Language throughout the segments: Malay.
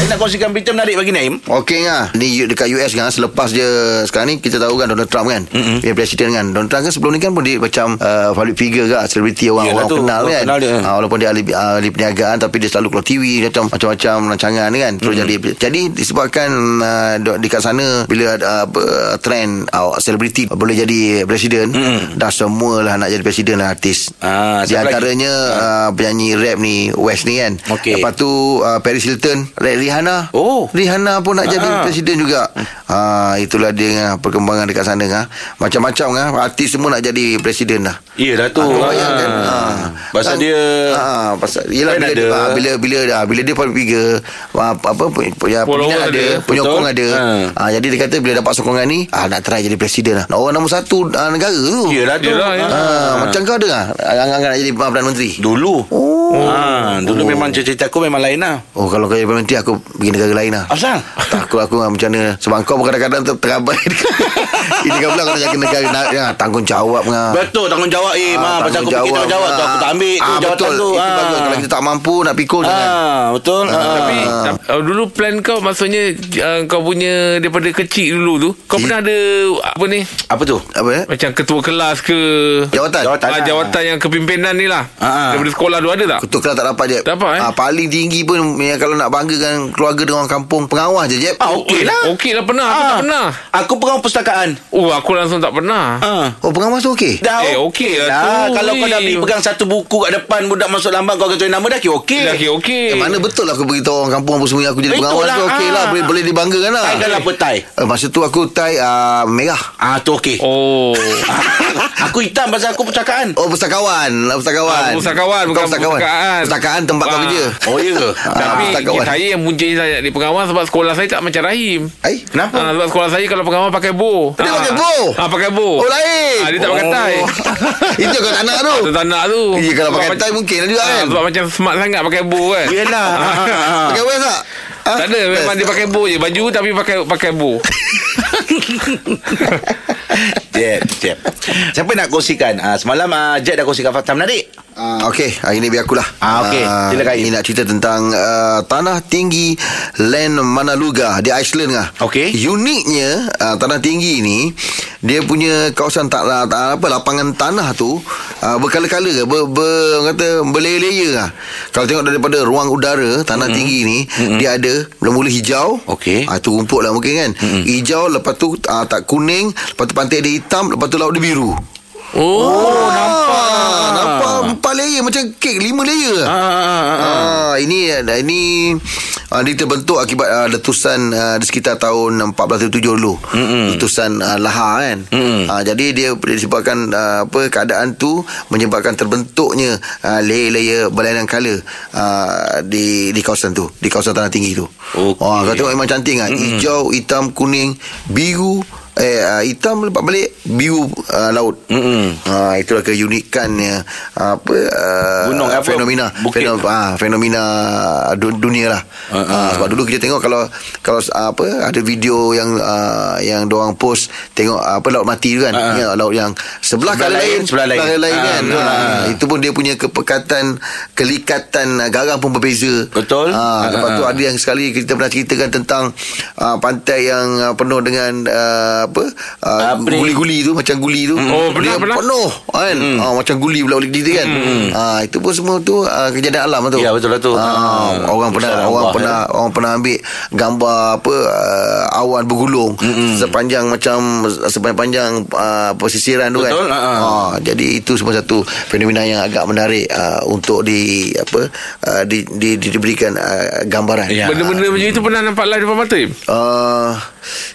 Saya nak kongsikan berita menarik bagi Naim. Okey ngah Ni dekat US kan Selepas dia Sekarang ni kita tahu kan Donald Trump kan mm-hmm. Dia presiden kan Donald Trump kan sebelum ni kan pun Dia macam uh, Public figure kan Selebriti orang, Yalah orang tu, kenal kan kenal dia. uh, Walaupun dia ahli, ahli perniagaan Tapi dia selalu keluar TV Macam Macam-macam rancangan kan Terus mm-hmm. jadi Jadi disebabkan uh, Dekat sana Bila ada uh, Trend uh, Selebriti Boleh jadi presiden mm-hmm. Dah semualah Nak jadi presiden lah artis Ah, Di lagi? antaranya uh, Penyanyi rap ni West ni kan Okey. Lepas tu uh, Paris Hilton Rihanna Oh. Rihanna pun nak jadi Ah. presiden juga. Ha itulah dia ngah, perkembangan dekat sana ngah. Macam-macam ngah artis semua nak jadi presiden dah. Iyalah tu. Ah, kau bayangkan. Ha. Pasal dia ha, pasal yalah bila, ada. dia, ha, bila bila dah bila dia public figure ha, apa apa ya, peminat ada, ada. penyokong Betul. ada. Ha. Ha. jadi dia kata bila dapat sokongan ni ah nak try jadi presiden lah. Nak orang nombor satu ah, negara tu. Iyalah tu. Yelah, ya. Ha, macam kau ada ah angan-angan nak jadi Perdana Menteri. Dulu. Oh. Ha, dulu memang cita-cita aku memang lain lah. Oh kalau kau jadi Perdana Menteri aku pergi negara lain lah. Asal? Takut aku macam mana Sebab kau pun kadang-kadang ter- terabai Ini kau pula kau nak jaga negara nak, ya, Tanggungjawab ngah. Betul tanggungjawab eh. Ah, Ah, pasal aku fikir tanggungjawab tu aku tak ambil tu ah, jawatan betul. tu. Itu Ah. bagus Kalau kita tak mampu Nak pikul Ah, betul. Ah. Tapi uh, dulu plan kau maksudnya uh, kau punya daripada kecil dulu tu kau Hmm. pernah ada apa ni apa tu? Apa ya macam ketua kelas ke Jawatan Jawatan. uh, jawatan yang kepimpinan ni lah Ah. daripada sekolah tu ada tak? Ketua kelas tak dapat je Tak dapat, eh? ah, Paling tinggi pun Kalau nak banggakan Keluarga dengan orang kampung Pengawas je Jeb Ah, okey lah. Okey lah pernah Aku tak pernah Aku pengawal perpustakaan. Oh aku langsung tak pernah Ah. Oh pengawas tu okey Dah Eh, okey lah dah, tu. Kalau kau dah beli pegang satu buku kat depan Budak masuk lambat Kau kata nama dah okey okey Dah okey okey Eh, mana betul lah aku beritahu orang kampung apa semua Aku jadi Itulah, pengawas tu okey lah ah. Boleh, boleh dibanggakan lah Tai kan apa tai? Eh, Masa tu aku tai uh, merah Ah tu okey Oh Aku hitam pasal aku perpustakaan Oh pustakawan Pustakawan Ah, pustakawan, bukan perpustakaan. Pustakawan tempat kau Ah. kerja Oh ya ke? Tapi pustakawan. saya yang punca saya di pengawas sebab sekolah saya tak macam Rahim. Eh Kenapa? Ha, sebab sekolah saya kalau pengawas pakai bow. Dia pakai bow? Ha, pakai bow. Oh lain Ah, dia tak pakai tie. Itu kau tak nak tu Tu tak nak tu. Ya kalau Sebab pakai tie mungkin lah juga Ah, kan Sebab macam smart sangat pakai bow kan. Yelah Ah, ah, ah. Pakai vest tak? Ha? Tak ada memang dia pakai bow je Baju tapi pakai pakai bow Jeb, Jeb. Siapa nak kongsikan? Ah, semalam ah, Jeb dah kongsikan fakta menarik. Ah, Okey, hari ni biar akulah. Ah, okey. Silakan, Ini Aim. nak cerita tentang uh, tanah tinggi Land Manaluga di Iceland lah. Okey. Uniknya uh, tanah tinggi ni dia punya kawasan tak, tak apa lapangan tanah tu uh, berkala-kala ke ber, ber kata berlayer-layer lah. Kalau tengok daripada ruang udara tanah mm-hmm. tinggi ni mm-hmm. dia ada mula-mula hijau. Okey. Ah tu rumput lah mungkin kan. Mm-hmm. Hijau lepas tu uh, tak kuning, lepas tu pantai dia hitam, lepas tu laut dia biru. Oh, Ah, nampak empat layer macam kek lima layer. Ah, ah, ah, ah. Ah, ini ini ah, dia terbentuk akibat ah, letusan ah, di sekitar tahun 1407 dulu. Mm-mm. Letusan ah, lahar kan. Mm-mm. Ah, jadi dia disebabkan ah, apa keadaan tu menyebabkan terbentuknya ah, layer-layer berlainan kala ah, di di kawasan tu, di kawasan tanah tinggi tu. Okey. Wah, kau tengok memang cantik kan. Hijau, hitam, kuning, biru Eh, uh, hitam lepas balik biru uh, laut. Mm-mm. Ha, itulah keunikannya apa uh, Gunung apa? fenomena Bukit. fenomena, ah, fenomena du- dunia lah. Ah, ah. Uh, sebab dulu kita tengok kalau kalau ah, apa ada video yang uh, yang doang post tengok ah, apa laut mati tu kan. Ah. Ya, laut yang sebelah, Sebelah kali lain, lain, sebelah lain. lain Ah, kan. betul. Ah, Ah. itu pun dia punya kepekatan kelikatan garang pun berbeza. Betul. Ah, lepas tu ah. ada yang sekali kita pernah ceritakan tentang ah, pantai yang ah, penuh dengan ah, apa ah, Apa guli-guli tu macam guli tu. Oh, pernah, dia pernah. penuh kan. Ah, macam guli pula oleh kita kan. Ah, itu pun semua tu ah, kejadian alam tu. Ya, betul lah tu. Ah, Ah, orang pernah besar orang pernah orang pernah ambil gambar apa ah, awan bergulung sepanjang macam sepanjang ah, pesisiran tu Betul, kan. ah, ah. Ah, jadi itu semua satu fenomena yang agak menarik ah, untuk di apa ah, di, di, di diberikan ah, gambaran. Ya. Benda-benda macam itu pernah nampak live depan mata Im? Uh,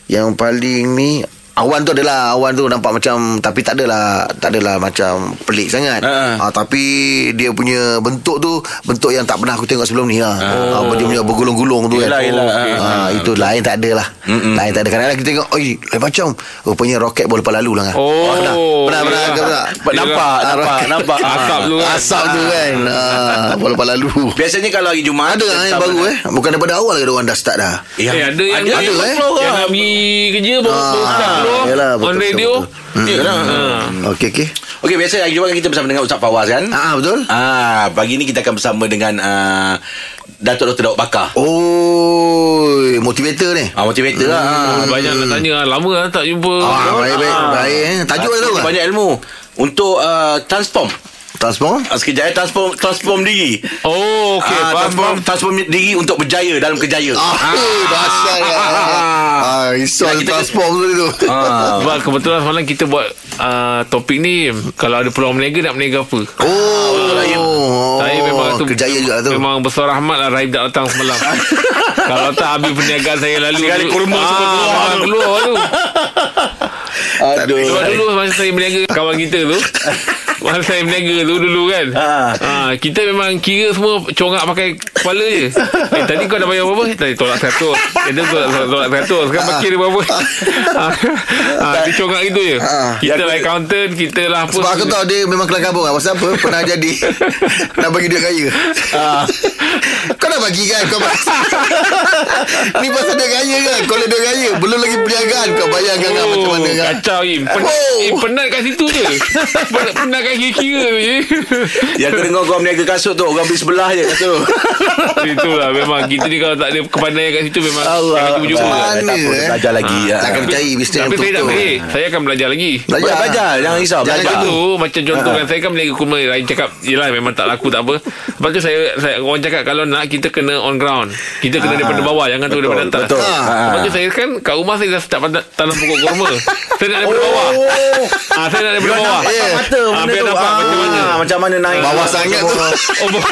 yang paling ni Awan tu adalah Awan tu nampak macam Tapi tak adalah Tak adalah macam Pelik sangat. Ha. uh, Tapi Dia punya bentuk tu Bentuk yang tak pernah aku tengok sebelum ni ha. Oh. uh, Dia punya bergulung-gulung tu Yelah, kan yelah. Ah, Ah, Itu lain tak ada lah. Mm-mm. Lain tak ada. Kadang-kadang kita tengok Oi lain macam. Rupanya roket boleh lepas lalu lah kan. Oh, Pernah. Pernah Pernah, yelah. pernah, Nampak, Ah, nampak, nampak. Asap tu kan. Asap tu kan. Ah, Lepas lalu. Biasanya kalau hari Jumaat Ada lah yang baru eh. Bukan daripada awal ke Orang dah start dah? Ya, Eh, ada yang ada, ada, eh. Yang nak pergi kerja baru Ah, baru start keluar yelah, betul, on betul, radio. betul. Ya, lah. Okey okey Okey, biasa hari Jumaat kita bersama dengan Ustaz Fawaz kan? Ah betul Ah, pagi ni kita akan bersama dengan uh, Datuk Dr. Daud Bakar. Oh Motivator ni Ah, motivator lah. Ah, Banyak nak tanya lah. Lama lah tak jumpa. Ah, baik baik baik eh. Tajuk Ah, dia tak? Banyak ilmu untuk uh, transform. Transform. Ah, Sekejap eh, transform transform diri. Oh, okey. Ah, faham, transform, transform diri untuk berjaya dalam kerjaya. Ah, bahasa dia. Ah, risau Ya, kita- transform tu tu. Ah. Sebab kebetulan semalam kita buat uh, topik ni Kalau ada peluang berniaga Nak berniaga apa Oh. Saya memang tu kerjaya juga tu. Memang besar rahmat lah Raib tak datang semalam Kalau tak habis perniagaan saya lalu Sekali kurma ah, semua keluar tu. keluar tu Aduh. Sebab dulu masa saya berniaga Kawan kita tu Masa saya berniaga tu dulu kan Ah. ha, Kita memang kira semua Congak pakai kepala je Eh tadi kau dah bayar berapa? Tadi tolak 100 Eh dia tolak, tolak 100 Sekarang Ah. kira berapa? ha, ha, dia congak gitu je Ah. Kita lah accountant Kita lah apa Sebab aku tahu dia memang kelang kabung lah. Pasal apa? Pernah jadi. Nak bagi duit kaya. Kau dah bagi kan? Kau bagi. Ni pasal duit kaya kan? Kau ada duit kaya. Belum lagi perniagaan. Kau bayangkan kan macam mana kan? Oh, Kacau Im Pen, Oh. Im, Penat kat situ je Penat, penat kat kira-kira je Yang dengar kau berniaga kasut tu Orang beli sebelah je kasut Itulah memang. Kita ni kalau tak ada kepandaian kat situ Memang Allah. Jangan jumpa-jumpa Mana, Tak apa, eh? Belajar lagi. Ah, ya. Takkan cari bisnes yang Tapi saya tak betul-betul. boleh. Saya akan belajar lagi. Boleh belajar. Jangan risau Belajar. tu macam contoh kan saya kan berniaga kurma lain cakap yelah memang tak laku tak apa. Lepas tu saya, saya orang cakap kalau nak kita kena on ground. Kita kena daripada bawah jangan tu daripada atas. Betul. Ah. Ah. lepas tu saya kan kat rumah saya dah start tanam pokok kurma. Saya nak daripada bawah. Ah, saya nak daripada Biar bawah. nampak Eh. mata Ah, biar nampak Ah, macam mana. Macam mana naik Bawah sangat tu. oh bawah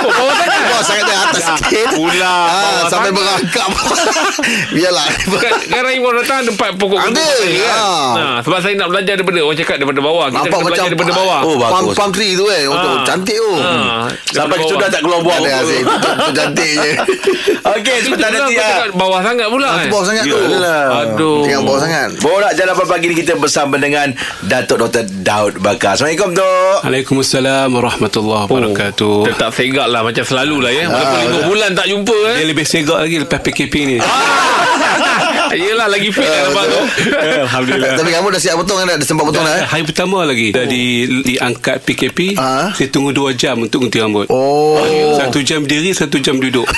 oh, bawah sangat Bawah sangat dia atas sikit. pula Ah, sampai berangkap. Biarlah. Kan, kan Rahim orang datang ada empat pokok Ada, kan. ah. Sebab saya nak belajar daripada orang cakap daripada bawah kita Nampak macam belajar daripada bawah Oh, bagus. palm, palm tree tu eh. Oh, tu, Ah. cantik tu. Ah, Sampai daripada sudah tak keluar buah. Tu, tu cantik je. Okey Itu sebentar nanti bawah sangat pula eh. tu bawah sangat tu. Aduh. Tengok bawah sangat. Borak Jalapan Pagi ni kita bersama dengan Datuk Dr. Daud Bakar. Assalamualaikum Dok. Waalaikumsalam warahmatullahi wabarakatuh. Oh, tetap segak lah Macam selalu lah ya Walaupun Ah, lima bulan tak jumpa eh Dia lebih segak lagi lepas PKP ni. Yelah lagi fit lah nampak tu Alhamdulillah. Tapi kamu dah siap potong kan? Dah sempat potong dah eh? Hari pertama lagi Dah di, diangkat PKP Ah. Saya tunggu dua jam Untuk gunting rambut Oh. Satu jam berdiri Satu jam duduk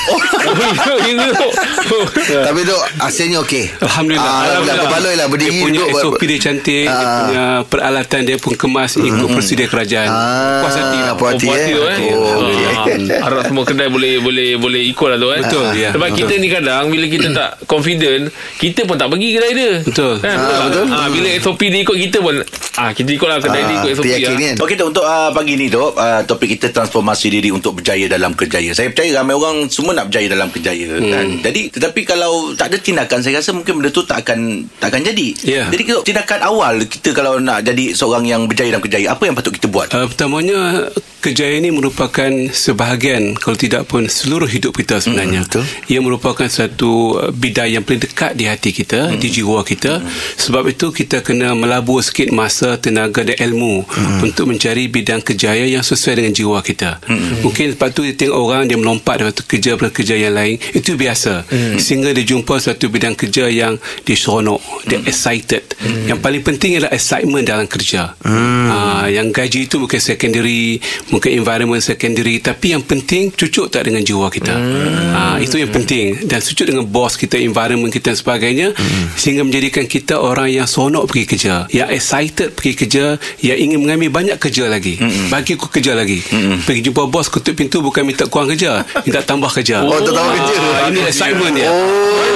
Tapi tu hasilnya okey. Alhamdulillah Ah, Alhamdulillah. Berbaloi lah berdiri Dia punya duduk. ber- SOP dia cantik Dia Ah. punya peralatan dia pun kemas Ikut prosedur kerajaan Ah, Puas hati lah puas hati, Oh, eh. tu, eh. Oh. Ah, Harap semua kedai boleh boleh boleh ikut lah tu eh. Betul, ya. Sebab Betul. kita ni kadang bila kita tak confident, kita pun tak pergi kedai dia. Betul. Kan? Tak? betul. Ah, bila SOP dia ikut kita pun ah kita ikut lah kedai dia Ah, ikut SOP lah. kan? Okey Dok, untuk uh, pagi ni Dok, uh, topik kita transformasi diri untuk berjaya dalam kerjaya. Saya percaya ramai orang semua nak berjaya dalam kerjaya hmm. kan. Jadi tetapi kalau tak ada tindakan saya rasa mungkin benda tu tak akan tak akan jadi. Ya. Jadi tindakan awal kita kalau nak jadi seorang yang berjaya dalam kerjaya, apa yang patut kita buat? Uh, pertamanya kejayaan ini merupakan sebahagian kalau tidak pun seluruh hidup kita sebenarnya. Mm, betul. Ia merupakan satu uh, bidang yang paling dekat di hati kita, Mm. di jiwa kita. Sebab itu kita kena melabur sikit masa, tenaga dan ilmu Mm. untuk mencari bidang kerjaya yang sesuai dengan jiwa kita. Mungkin lepas tu dia tengok orang dia melompat daripada kerja pada kerja yang lain, itu biasa. Sehingga dia jumpa satu bidang kerja yang dia seronok, dia excited. Yang paling penting adalah excitement dalam kerja. Ha, yang gaji itu mungkin secondary, mungkin environment secondary, tapi yang penting cucuk tak dengan jiwa kita. Ha, itu yang penting dan cucuk dengan bos kita, environment kita dan sebagainya sehingga menjadikan kita orang yang seronok pergi kerja, yang excited pergi kerja, yang ingin mengambil banyak kerja lagi. Bagi aku kerja lagi. Pergi jumpa bos ketuk pintu bukan minta kurang kerja, minta tambah kerja. Oh, tak tahu kerja. Ah, ini excitement dia. Oh.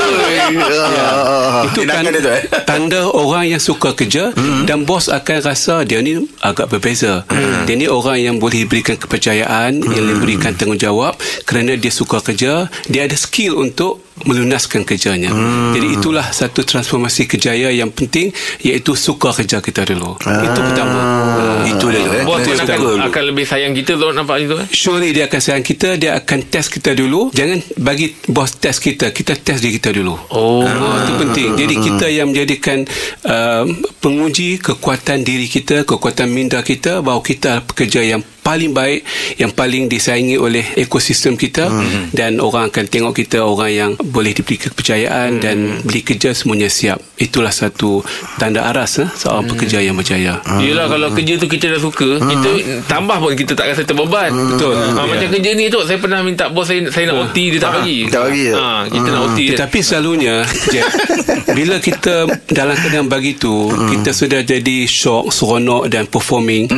Itu kan eh? tanda orang yang suka kerja dan bos akan rasa dia ni agak berbeza. Dia ni orang yang boleh berikan kepercayaan, yang boleh berikan tanggungjawab kerana dia suka kerja, dia ada skill untuk melunaskan kerjanya. Jadi itulah satu transformasi kejayaan yang penting iaitu suka kerja kita dulu. Itu pertama. Ah, Itu dia eh. Bos akan, dulu. akan lebih sayang kita tu nampak itu eh. Surely dia akan sayang kita Dia akan test kita dulu Jangan bagi bos test kita Kita test diri kita dulu Oh. Ah, Itu penting Jadi kita yang menjadikan um, Penguji kekuatan diri kita Kekuatan minda kita Bahawa kita pekerja yang paling baik yang paling disayangi oleh ekosistem kita hmm. dan orang akan tengok kita orang yang boleh diberi kepercayaan hmm. dan beli kerja semuanya siap. Itulah satu tanda aras eh, seorang hmm. pekerja yang berjaya. Yelah kalau kerja tu kita dah suka Kita tambah pun kita tak rasa terbeban. Betul. Ha, Macam kerja ni tu Saya pernah minta bos saya Saya nak OT Dia tak bagi. Tak bagi. ha, Kita nak OT Tetapi selalunya Jack, Bila kita Dalam keadaan begitu Kita sudah jadi Shock Seronok dan performing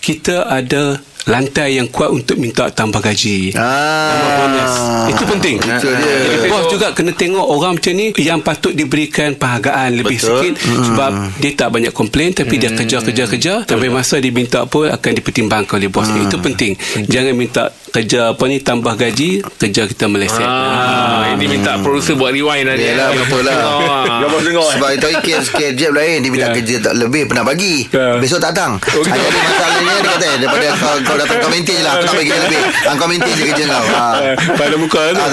Kita ada Lantai yang kuat Untuk minta tambah gaji. Tambah bonus. Ah. Itu penting. Itu dia. Jadi bos juga kena tengok Orang macam ni Yang patut diberikan Penghargaan lebih Betul. sikit Sebab Dia tak banyak komplain Tapi dia kerja-kerja-kerja. Sampai masa diminta apa Akan dipertimbangkan oleh bos. Itu penting. Jangan minta Kerja apa ni Tambah gaji Kerja kita meleset Ah, ini minta producer buat rewind tadi. Yelah betul lah Ah. Gambar tengok Sebab itu kes kes jab lain Dia minta Ya. kerja tak lebih Pernah bagi Ya. Besok tak datang Oh, gitu. Jadi masalahnya Dia kata eh, Daripada kau, kau datang Kau maintain je lah Aku tak bagi lebih Ah, Kau maintain je kerja kau ha. Pada muka tu Ah,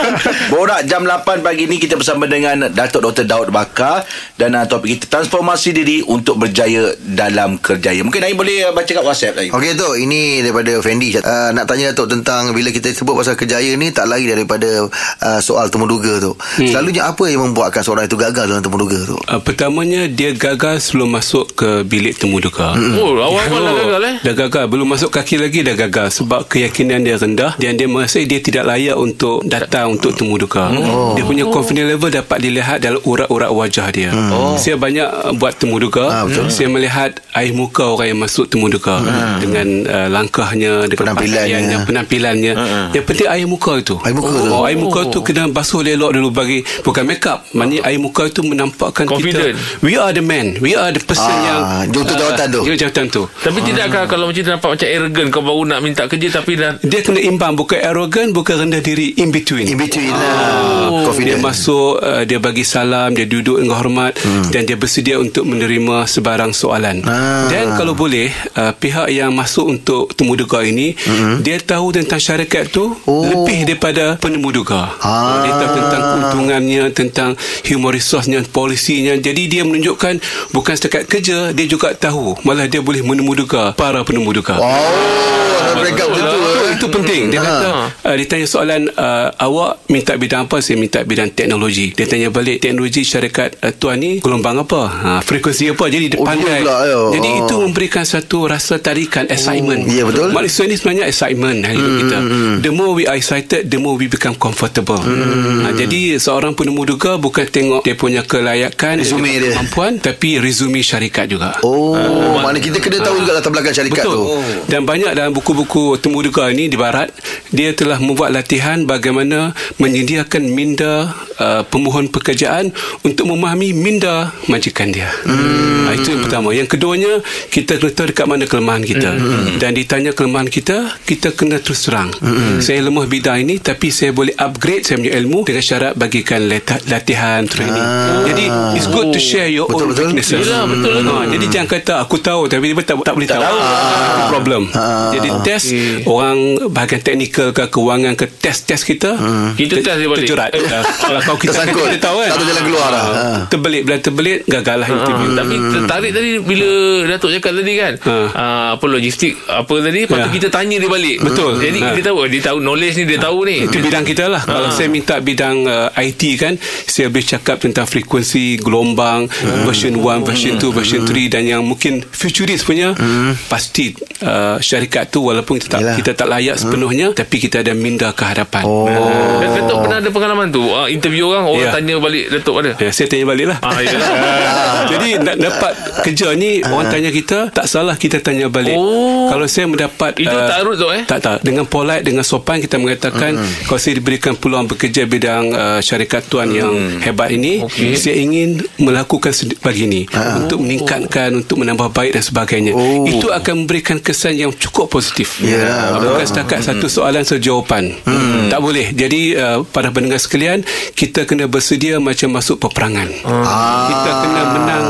Borak jam 8 pagi ni kita bersama dengan Datuk Dr. Daud Bakar dan uh, topik kita transformasi diri untuk berjaya dalam kerjaya. Mungkin Aim boleh baca kat WhatsApp Aim. Okey tu Ini daripada Fendi uh, Nak tanya Datuk tentang Bila kita sebut pasal kerjaya ni Tak lari daripada uh, Soal temuduga tu hmm. Selalunya apa yang membuatkan Seorang itu gagal dalam temuduga tu Uh, pertamanya dia gagal sebelum masuk ke bilik temuduga. Oh, awal-awal dah gagal eh. Dah gagal Belum masuk kaki lagi dah gagal Sebab keyakinan dia rendah Dan dia merasa dia tidak layak Untuk datang Untuk temu duka oh. Dia punya confidence level Dapat dilihat Dalam urat-urat wajah dia oh. Saya banyak uh, buat temu duka Ah, betul. Saya melihat Air muka orang yang masuk temu duka Dengan uh, langkahnya Dengan Penampilannya. Pakaiannya, Penampilannya. Yang penting air muka itu. Air muka tu. oh, Air muka tu kena basuh lelok dulu Bagi Bukan make up Maknanya air muka tu Menampakkan Confident. kita We are the man. We are the person Ah, yang jawatan- jawatan tu. Ya, jawatan tu. Tapi tidakkah kalau macam tu nampak macam arrogant kau baru nak minta kerja tapi dah dia kena imbang. Bukan arrogant bukan rendah diri. In between. In between Ah. lah dia Confident. masuk uh, dia bagi salam dia duduk dengan hormat hmm. dan dia bersedia untuk menerima sebarang soalan. Ah. dan kalau boleh uh, pihak yang masuk untuk temu ini hmm. dia tahu tentang syarikat tu Oh. lebih daripada penemu duga Ah. dia tahu tentang keuntungannya tentang human resource-nya polisinya jadi dia menunjukkan bukan setakat kerja dia juga tahu malah dia boleh menemu duga para penemu duga Oh up macam tu itu, eh. itu penting dia Ha. kata uh, dia tanya soalan uh, awak minta bidang apa saya minta bidang teknologi dia tanya balik teknologi syarikat uh, tuan ni gelombang apa ha, frekuensi apa jadi dia Oh, pandai pula, ya. jadi Oh. itu memberikan satu rasa tarikan excitement ya, betul. manusia ni sebenarnya excitement dalam hidup kita the more we are excited the more we become comfortable ha, jadi seorang penemu duga bukan tengok dia punya kelayakan Resume dia. kemampuan tapi resume syarikat juga Oh Mana kita kena tahu juga Latar belakang syarikat Betul. tu Dan banyak dalam buku-buku temu duga ini di barat dia telah membuat latihan bagaimana menyediakan minda uh, pemohon pekerjaan untuk memahami minda majikan dia. Hmm. Uh, itu yang pertama. Yang keduanya kita kena tahu dekat mana kelemahan kita. Hmm. Dan ditanya kelemahan kita, kita kena terus terang. Hmm. Saya lemah bidang ini tapi saya boleh upgrade saya punya ilmu dengan syarat bagikan latihan training. Ah. Jadi it's good to share your Betul, own betul. weaknesses. Yelah, betul lah tu. Ha, jadi jangan kata aku tahu tapi dia tak tak boleh tahu. Itu problem. Jadi test orang bahagian teknikal ke kewangan ke test-test kita Kita test dia balik. terjerat. Uh, Kalau kau kita Tersangkut. kita tahu kan. Tak ada jalan keluar dah. Ah, Ha. Terbelit bila terbelit gagal lah interview. Ah, tapi tertarik tadi bila Datuk cakap tadi kan Ha. ah, apa logistik apa tadi lepas tu Ya. kita tanya dia balik Betul. jadi Ha. dia tahu dia tahu knowledge ni dia tahu ni Itu bidang kita lah Kalau saya minta bidang uh, IT kan Saya boleh cakap tentang frekuensi Gelombang Version 1 Version 2 Version 3 Dan yang mungkin Futurist punya Pasti uh, Syarikat tu Walaupun kita tak, kita tak layak sepenuhnya Tapi kita ada minda ke hadapan Oh. Dan Datuk pernah ada pengalaman tu ah, interview orang orang Ya. tanya balik Datuk ada Ya, saya tanya balik lah. ah yalah Jadi nak dapat kerja ni orang tanya kita tak salah kita tanya balik. Oh. Kalau saya mendapat Itu uh, tak arut tu, eh? Tak tak dengan polite dengan sopan kita mengatakan kalau saya diberikan peluang bekerja bidang uh, syarikat tuan yang hebat ini Okey. saya ingin melakukan sedi- begini untuk meningkatkan untuk menambah baik dan sebagainya. Oh. Itu akan memberikan kesan yang cukup positif. Ya, Uh, bukan setakat satu soalan sejawapan. Tak boleh. Jadi uh, para pendengar sekalian kita kena bersedia macam masuk peperangan. Ah. Kita kena menang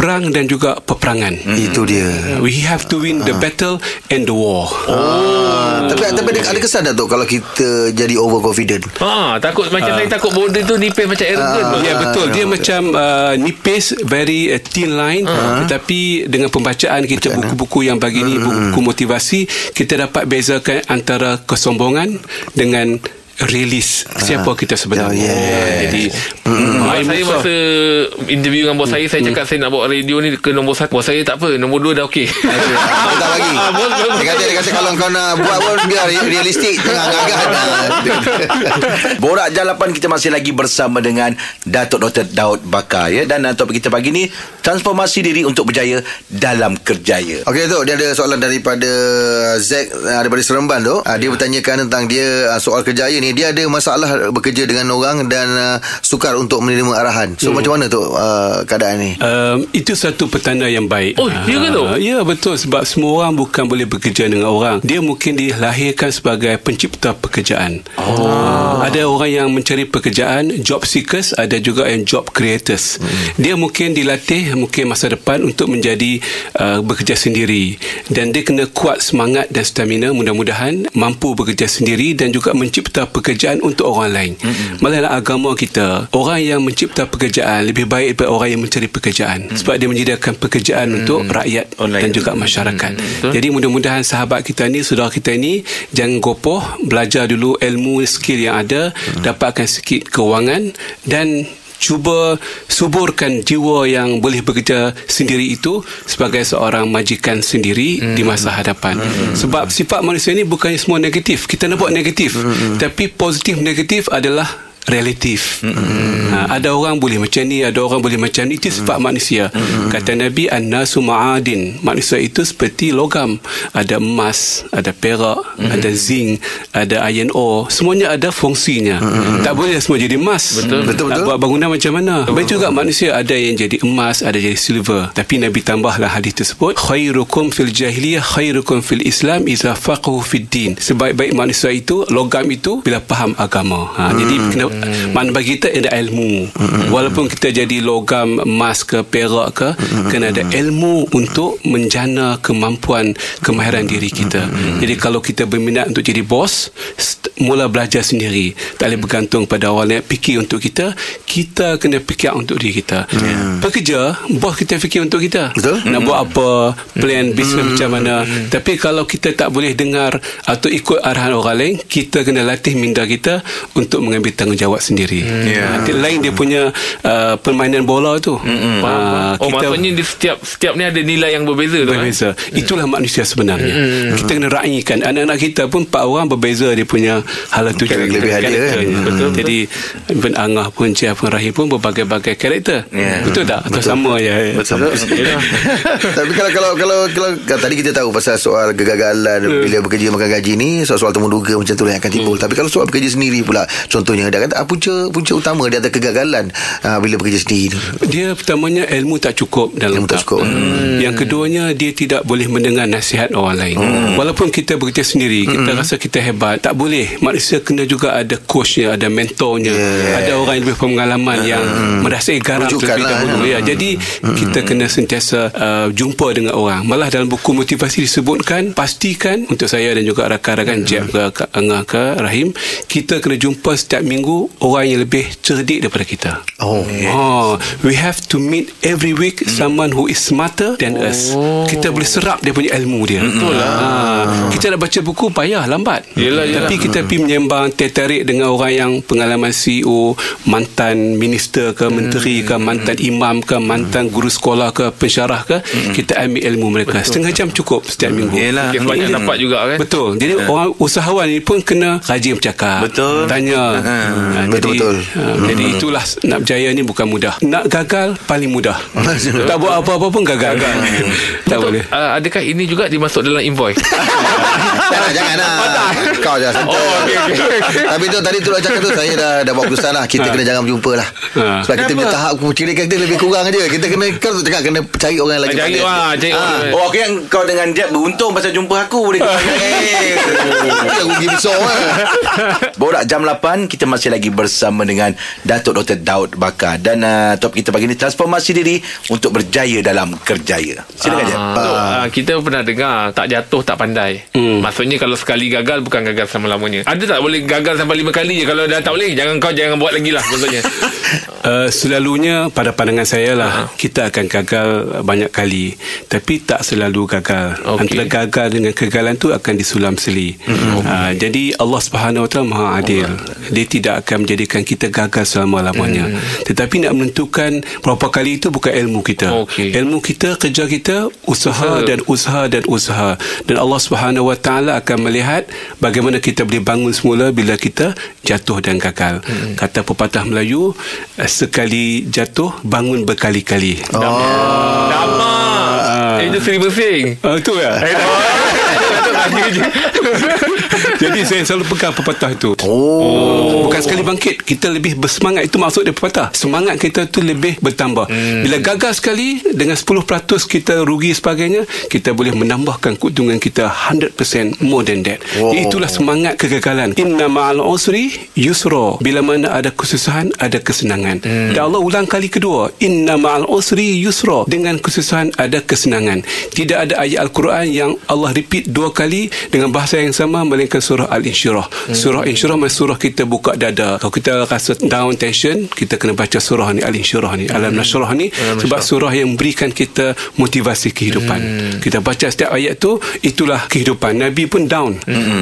perang dan juga peperangan. Itu dia. We have to win the battle and the war. Ah, tapi tapi ada, ada kesan tak tu kalau kita jadi overconfident? Ha, takut macam saya takut border tu nipis macam arrogant. Ah. Ya betul dia macam uh, nipis very uh, thin line tetapi dengan pembacaan kita buku-buku yang bagi ni buku motivasi kita dapat bezakan antara kesombongan dengan realis siapa kita sebenarnya. Ya, ya. Jadi Bos I saya masa interview dengan bos saya Saya cakap saya nak bawa radio ni ke nombor satu Bos saya tak apa Nombor dua dah okey Ah, tak lagi. Ah, bos- bos- Dia kata, dia kata kalau kau nak buat pun biar realistik jangan gagah. Borak Jalapan kita masih lagi bersama dengan Datuk Dr. Daud Bakar ya dan uh, topik kita pagi ni transformasi diri untuk berjaya dalam kerjaya. Okey tu dia ada soalan daripada Zack uh, daripada Seremban tu. Dia bertanyakan tentang dia uh, soal kerjaya ni dia ada masalah bekerja dengan orang dan uh, sukar untuk menerima arahan. So macam mana tu uh, keadaan ni? Um, itu satu petanda yang baik. Oh, ya ke tu? Ah, Ya, betul. Sebab semua orang bukan boleh bekerja dengan orang. Dia mungkin dilahirkan sebagai pencipta pekerjaan. Oh. Ada orang yang mencari pekerjaan, job seekers, ada juga yang job creators. Hmm. Dia mungkin dilatih mungkin masa depan untuk menjadi uh, bekerja sendiri. Dan dia kena kuat semangat dan stamina mudah-mudahan mampu bekerja sendiri dan juga mencipta pekerjaan untuk orang lain. Hmm. Malah dalam agama kita, orang yang mencipta pekerjaan lebih baik daripada orang yang mencari pekerjaan. Hmm. Sebab dia menyediakan pekerjaan hmm. untuk rakyat Online. dan juga masyarakat. Hmm. Jadi mudah-mudahan sahabat kita ni, saudara kita ni jangan gopoh, belajar dulu ilmu skill yang ada, hmm. dapatkan sikit kewangan dan cuba suburkan jiwa yang boleh bekerja sendiri itu sebagai seorang majikan sendiri hmm. di masa hadapan. Hmm. Sebab sifat manusia ni bukannya semua negatif. Kita nak buat negatif. Hmm. Tapi positif negatif adalah relatif. Mm-hmm. Ha, ada orang boleh macam ni, ada orang boleh macam ni. Itu sifat mm-hmm. manusia. Mm-hmm. Kata Nabi an-nasu ma'adin. Manusia itu seperti logam. Ada emas, ada perak, mm-hmm. ada zinc, ada iron ore. Semuanya ada fungsinya. Mm-hmm. Tak boleh semua jadi emas. Betul. Betul, Nak betul. buat bangunan macam mana? Baik juga manusia ada yang jadi emas, ada jadi silver. Tapi Nabi tambahlah hadis tersebut, khairukum fil jahiliyah khairukum fil Islam idza faqahu fid din. Sebaik-baik manusia itu logam itu bila faham agama. Ha, jadi kena mana bagi kita ada ilmu. Walaupun kita jadi logam emas ke perak ke, kena ada ilmu untuk menjana kemampuan kemahiran diri kita. Jadi kalau kita berminat untuk jadi bos, mula belajar sendiri. Tak boleh bergantung pada orang lain fikir untuk kita. Kita kena fikir untuk diri kita. Pekerja, bos kita fikir untuk kita. Betul. Nak buat apa, plan bisnes macam mana. Tapi kalau kita tak boleh dengar atau ikut arahan orang lain, kita kena latih minda kita untuk mengambil tanggungjawab sendiri. Ya. Nanti lain dia punya uh, permainan bola tu. Uh, Oh maksudnya di setiap setiap ni ada nilai yang berbeza tu kan? berbeza. Itulah manusia sebenarnya. Kita kena raikan anak-anak kita pun empat orang berbeza dia punya hala tuju Kelebihan dia, kan? karakternya. Betul, betul. Jadi Ben Angah pun Cia pun Rahim pun berbagai-bagai karakter. Ya. Betul tak? Atau sama je. Betul. Tapi kalau kalau kalau kalau tadi kita tahu pasal soal kegagalan bila bekerja makan gaji ni soal-soal temu duga macam tu lah yang akan timbul. Tapi kalau soal bekerja sendiri pula contohnya kata ah, punca punca utama dia ada kegagalan ah, bila bekerja sendiri tu. Dia pertamanya ilmu tak cukup dan Ilmu tak cukup. Hmm. Yang keduanya dia tidak boleh mendengar nasihat orang lain. Hmm. Walaupun kita bekerja sendiri, kita rasa kita hebat, tak boleh. Manusia kena juga ada coachnya, ada mentornya, Yeah. ada orang yang lebih pengalaman yang merasai garam Rujukan terlebih lah. dahulu. Ya, jadi kita kena sentiasa uh, jumpa dengan orang. Malah dalam buku motivasi disebutkan pastikan untuk saya dan juga rakan-rakan Jeb ke Kak Angah ke Rahim, kita kena jumpa setiap minggu orang yang lebih cerdik daripada kita. Oh. Oh, we have to meet every week someone who is smarter than us. Kita boleh serap dia punya ilmu dia. Betul lah. Ha, kita nak baca buku payah lambat. Yelah, yelah. Tapi kita pergi menyembang tertarik dengan orang yang pengalaman CEO, mantan minister ke, menteri ke, mantan imam ke, mantan guru sekolah ke, pensyarah ke, kita ambil ilmu mereka. Setengah jam cukup setiap minggu. Yelah. Sikit banyak dapat juga kan Betul. Jadi orang usahawan ni pun kena rajin bercakap. Betul. Tanya. Ha, Betul, jadi, betul. Ha, jadi itulah nak berjaya ni bukan mudah. Nak gagal paling mudah. tak buat apa-apa pun gagal. tak Betul. boleh. Uh, adakah ini juga dimasuk dalam invoice Jangan jangan lah. Kau je santai. Oh, okey, okey. Tapi tu tadi tu nak cakap tu saya dah dah buat keputusan lah. Kita kena jangan berjumpa lah. Ha. Sebab kita punya tahap ciri kita lebih kurang aja. Kita kena kau tu cakap kena cari orang yang lagi Cari pandai. wah Cari orang Oh, okay, yang kau dengan Jeb beruntung pasal jumpa aku boleh kau Eh. Yang lagi besar eh. Borak jam 8 Kita masih lagi bersama dengan Datuk Dr. Daud Bakar Dan uh, topik kita pagi ni Transformasi diri Untuk berjaya dalam kerjaya Silakan je Ah, tu, ah, kita pernah dengar tak jatuh tak pandai. Hmm. Maksudnya kalau sekali gagal bukan gagal selama-lamanya. Ada tak boleh gagal sampai lima kali je kalau dah tak boleh jangan kau jangan buat lagi lah maksudnya. Uh, selalunya pada pandangan saya lah kita akan gagal banyak kali tapi tak selalu gagal Okey. antara gagal dengan kegagalan tu akan disulam seli uh, jadi Allah Subhanahu Wa Taala Maha Adil dia tidak akan menjadikan kita gagal selama-lamanya tetapi nak menentukan berapa kali itu bukan ilmu kita Okey. ilmu kita kerja kita usaha Usaha. dan usaha dan usaha dan Allah Subhanahu Wa Taala akan melihat bagaimana kita boleh bangun semula bila kita jatuh dan gagal kata pepatah Melayu eh, sekali jatuh bangun berkali-kali Oh. Dama. Eh, itu Seri Bersing. Ah, itu ya. Tak Jadi saya selalu pegang pepatah itu. Oh. Bukan sekali bangkit, kita lebih bersemangat. Itu maksud dia pepatah. Semangat kita tu lebih bertambah. Hmm. Bila gagal sekali dengan 10% kita rugi sebagainya, kita boleh menambahkan keuntungan kita 100% more than that. Wow. Itulah semangat kegagalan. Inna ma'al usri yusra. Bila mana ada kesusahan, ada kesenangan. Hmm. Dan Allah ulang kali kedua, inna ma'al usri yusra. Dengan kesusahan ada kesenangan. Tidak ada ayat Al-Quran yang Allah repeat dua kali dengan bahasa yang sama melainkan surah Al-Insyirah. Hmm. Surah Insyirah maksud surah kita buka dada. Kalau kita rasa down tension, kita kena baca surah ni Al-Insyirah ni. Alam Nasrah ni sebab surah yang memberikan kita motivasi kehidupan. Kita baca setiap ayat tu itulah kehidupan. Nabi pun down.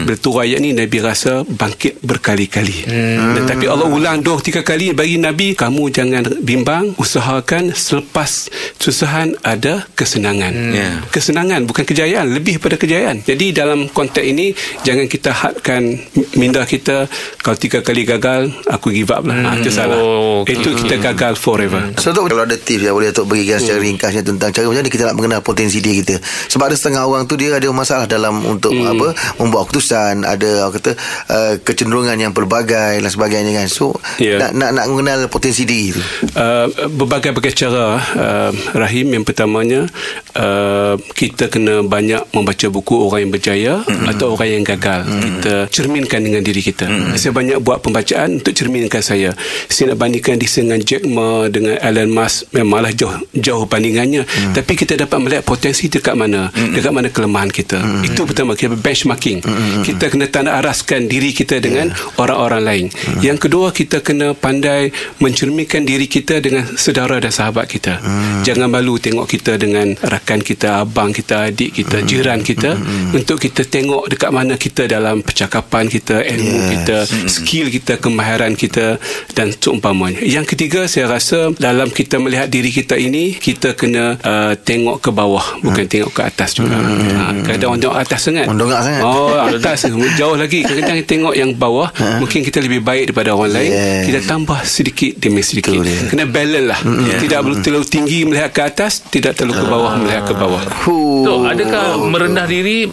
Bila turun ayat ni Nabi rasa bangkit berkali-kali. Tetapi Allah ulang dua tiga kali bagi Nabi kamu jangan bimbang, usahakan selepas susahan ada kesenangan. Ya. Kesenangan bukan kejayaan, lebih pada kejayaan. Jadi dalam konteks ini jangan kita hadkan minda kita kalau tiga kali gagal aku give up lah. Hmm. itu salah. Oh, okey. Itu kita gagal forever. So Tok, kalau ada tips yang boleh Tok berikan secara ringkasnya tentang cara macam mana kita nak mengenal potensi diri kita. Sebab ada setengah orang tu dia ada masalah dalam untuk apa membuat keputusan, ada orang kata uh, kecenderungan yang pelbagai dan sebagainya kan. So Ya. nak, nak nak mengenal potensi diri tu. Uh, berbagai-bagai cara uh, Rahim yang pertamanya uh, kita kena banyak membaca buku orang yang berjaya mm-hmm. atau orang yang gagal mm-hmm. kita cerminkan dengan diri kita mm-hmm. saya banyak buat pembacaan untuk cerminkan saya saya nak bandingkan dengan Jack Ma dengan Elon Musk memanglah jauh jauh bandingannya mm-hmm. tapi kita dapat melihat potensi dekat mana mm-hmm. dekat mana kelemahan kita mm-hmm. itu pertama kita benchmarking mm-hmm. kita kena tanda araskan diri kita dengan yeah. orang-orang lain mm-hmm. yang kedua kita kena pandai mencerminkan diri kita dengan saudara dan sahabat kita hmm. jangan malu tengok kita dengan rakan kita abang kita adik kita hmm. jiran kita hmm. untuk kita tengok dekat mana kita dalam percakapan kita ilmu yes. kita skill kita kemahiran kita dan seumpamanya yang ketiga saya rasa dalam kita melihat diri kita ini kita kena uh, tengok ke bawah bukan tengok ke atas juga hmm. ha, kadang orang tengok atas sangat Orang dongak sangat. oh atas jauh lagi kadang-kadang tengok yang bawah mungkin kita lebih baik daripada orang lain Yes. kita tambah sedikit demi sedikit Betul dia. kena balance lah yeah. tidak perlu terlalu tinggi melihat ke atas tidak terlalu ke bawah melihat ke bawah Huh. Tok, adakah merendah diri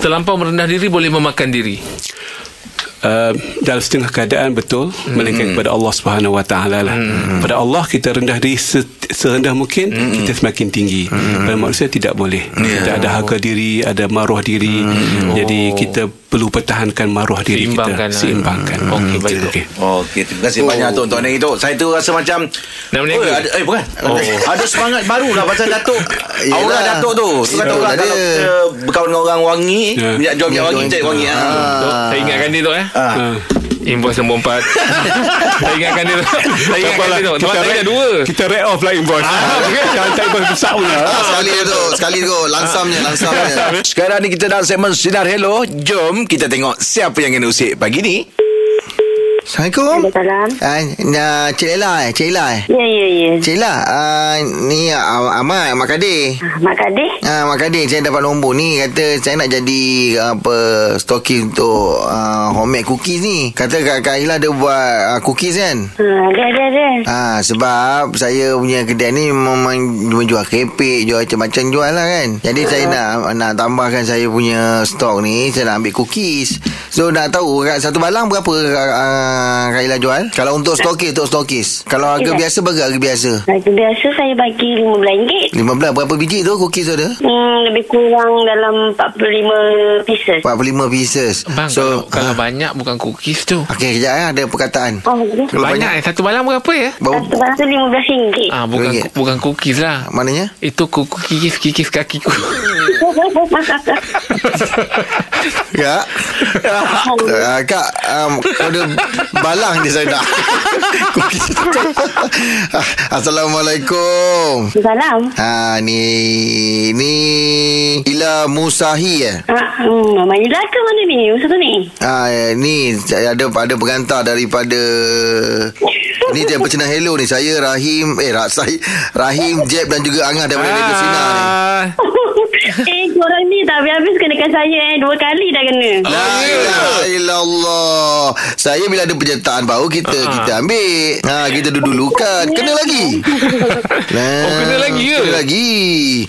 terlampau merendah diri boleh memakan diri? Uh, dalam setengah keadaan betul mm-hmm. melainkan kepada Allah Subhanahu Wa Taala lah. Mm-hmm. Pada Allah kita rendah diri se- serendah mungkin mm-hmm. kita semakin tinggi. Mm-hmm. Pada manusia tidak boleh. Yeah. Kita ada harga diri, ada maruah diri. Mm-hmm. Jadi kita perlu pertahankan maruah diri Seimbangkan kita. lah. Seimbangkan. Okey, baik, Tok. Okey. Okey, terima kasih oh. banyak Tok untuk hari tu. Saya tu rasa macam Nak? Oh, ada, eh bukan. Oh. ada semangat baru lah pasal Datuk. Aura Datuk tu. Tu kata orang ada. kalau kita berkawan dengan orang wangi, Ya. minyak jual minyak wangi, cari wangi. Ha. Tok, saya ingatkan dia tu eh. Ha. Uh. Invoice nombor 4 Saya ingatkan dia Saya ingatkan dia tu saya ada dua Kita rate off lah invoice. Jangan tak invoice besar punya. Ah, sekali tu, sekali tu langsamnya, langsamnya. Sekarang ni kita dalam segmen Sinar Hello. Jom kita tengok siapa yang kena usik pagi ni. Assalamualaikum. Waalaikumsalam. Ah, uh, Cik Ella eh, Cik Ella eh. Ya, ya, ya. Cik Ella, uh, ni uh, Ahmad, Mak Kadir. Ah, Mak Kadir? Ah, Mak Kadir, saya dapat nombor ni Kata saya nak jadi apa Stoki untuk uh, Homemade cookies ni Kata Kak, Kak Ila ada buat uh, cookies kan Ha, ada, ada, ada. Ah, sebab saya punya kedai ni memang menjual kerepek, jual macam-macam jual lah kan. Jadi saya nak nak tambahkan saya punya stok ni, saya nak ambil cookies. So nak tahu satu balang berapa uh, uh, Kak Ila jual? Kalau untuk stokis Untuk stokis Kalau harga Ya. biasa Bagi harga biasa Harga biasa saya bagi RM15 15 berapa biji tu Cookies tu ada? hmm, Lebih kurang dalam 45 pieces 45 pieces Bang So kalau, kalau ah, banyak bukan cookies tu Okey kejap eh Ada perkataan Oh, okay. Kalau Banyak eh Satu balang berapa ya Satu barang tu RM15 Ah bukan Ringgit. bukan cookies lah. Maknanya? Itu kuku kikis kikis kakiku. Kak uh, Kak um, Ada balang je saya nak Ah, Assalamualaikum Salam Ha ni ni Ila Musahi eh. Ah, hmm, Mama Ila ke mana ni? Masa tu ni? Ha ni saya ada ada pengantar daripada ni dia pecenah hello ni saya Rahim eh saya Rahim Jeb dan juga Angah daripada Radio Sinar ni. Ah, eh, korang ni tak habis-habis kenakan saya eh. Dua kali dah kena. La ilaha illallah. Saya bila ada penyertaan baru kita Ah. kita ambil. Ha kita dulu-dulukan. Kena lagi. Nah, Oh, kena lagi ke? Kena lagi.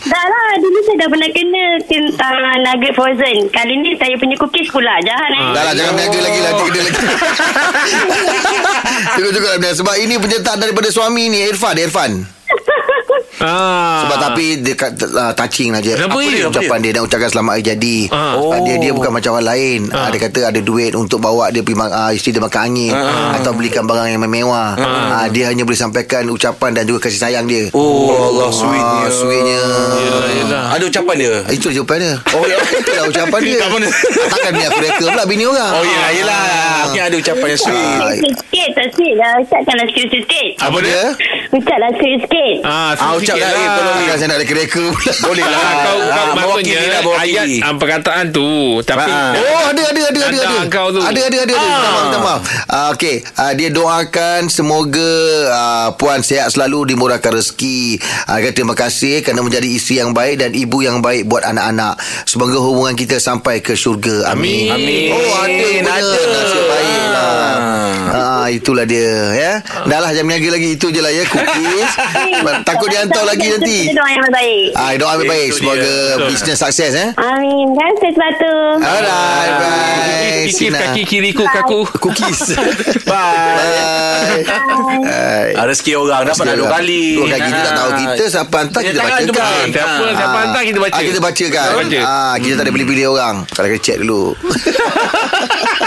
Dah lah, dulu saya dah pernah kena tentang nugget frozen. Kali ni saya punya cookies pula. Jahat eh. Dah lah jangan berniaga lagi Nanti kena lagi juga lah Sebab ini penyertaan daripada suami ni Irfan Irfan ah. Sebab tapi dia kat, uh, touching lah je. Kenapa Apa dia? dia? Ucapan dia, dia nak ucapkan selamat hari jadi. Ah. Uh, dia dia bukan macam orang lain. Uh. dia kata ada duit untuk bawa dia pergi uh, isteri dia makan angin atau belikan barang yang mewah. Uh, dia hanya boleh sampaikan ucapan dan juga kasih sayang dia. Oh Allah sweetnya Ah, sweetnya. Yelah, yelah. Ada ucapan dia Itu jawapan dia. Oh, ya. Itulah ucapan dia. Tak mana? Takkan ni aku reka pula bini orang. Oh yelah yelah Mungkin ada ucapan yang sweet Ah. Sikit-sikit, tak sikit. Ucapkanlah sikit-sikit. Apa dia? Ucaplah sikit-sikit. Ah, Ah, sikit ucap lah, eh, tolong Takkan saya nak reka-reka pula. Boleh lah Ah, kau, kau Ah, maksudnya mewakili lah, mewakili. ayat ah, perkataan tu tapi Ah. Oh ada ada ada ada Ada ada. kau tu. Ada ada ada ada. Ah. Minta maaf minta maaf. Ah, okey, ah, dia doakan semoga ah, puan sihat selalu dimurahkan rezeki. Ah, kata terima kasih kerana menjadi isteri yang baik dan ibu yang baik buat anak-anak. Semoga hubungan kita sampai ke syurga. Amin. Amin. Oh ada Ada. ada nasib baik lah. Ah, itulah dia ya. Dah lah jangan berniaga lagi itu je lah ya cookies. Takut dia hantar lagi nanti. Kita doa yang baik. Ah, doa yang baik semoga bisnes sukses eh. Amin. Dan sepatu. Alright, bye. kikis Sina. kaki kiriku kaku. Cookies. Bye Bye. Ah, Rezeki orang dapat dua kali Dua kali kita tak tahu Ah. kita siapa hantar Dia kita bacakan. boleh. Siapa Ah. siapa hantar kita baca. Ah, kita bacakan. Baca. Ah, kita tak ada pilih-pilih orang. Kalau kita check dulu.